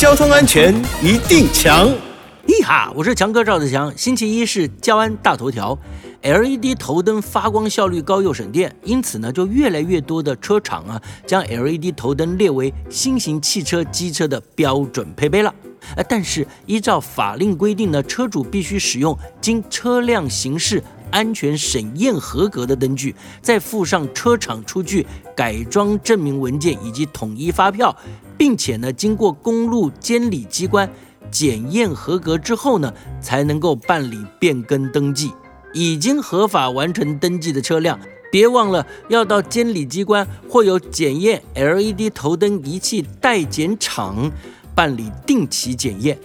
交通安全一定强。咦哈，我是强哥赵子强。星期一是交安大头条，LED 头灯发光效率高又省电，因此呢，就越来越多的车厂啊，将 LED 头灯列为新型汽车、机车的标准配备了。呃，但是依照法令规定呢，车主必须使用经车辆行驶安全审验合格的灯具，再附上车厂出具改装证明文件以及统一发票，并且呢，经过公路监理机关检验合格之后呢，才能够办理变更登记。已经合法完成登记的车辆，别忘了要到监理机关或有检验 LED 头灯仪器代检厂办理定期检验。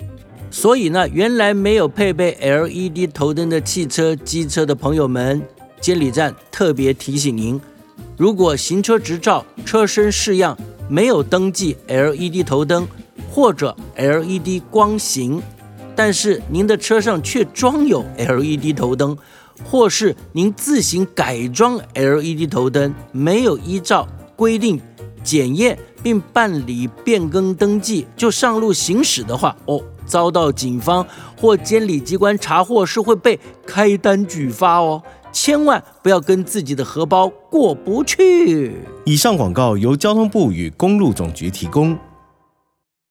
所以呢，原来没有配备 LED 头灯的汽车、机车的朋友们，监理站特别提醒您：如果行车执照、车身式样没有登记 LED 头灯或者 LED 光型，但是您的车上却装有 LED 头灯，或是您自行改装 LED 头灯，没有依照规定检验并办理变更登记就上路行驶的话，哦。遭到警方或监理机关查获是会被开单举发哦，千万不要跟自己的荷包过不去。以上广告由交通部与公路总局提供。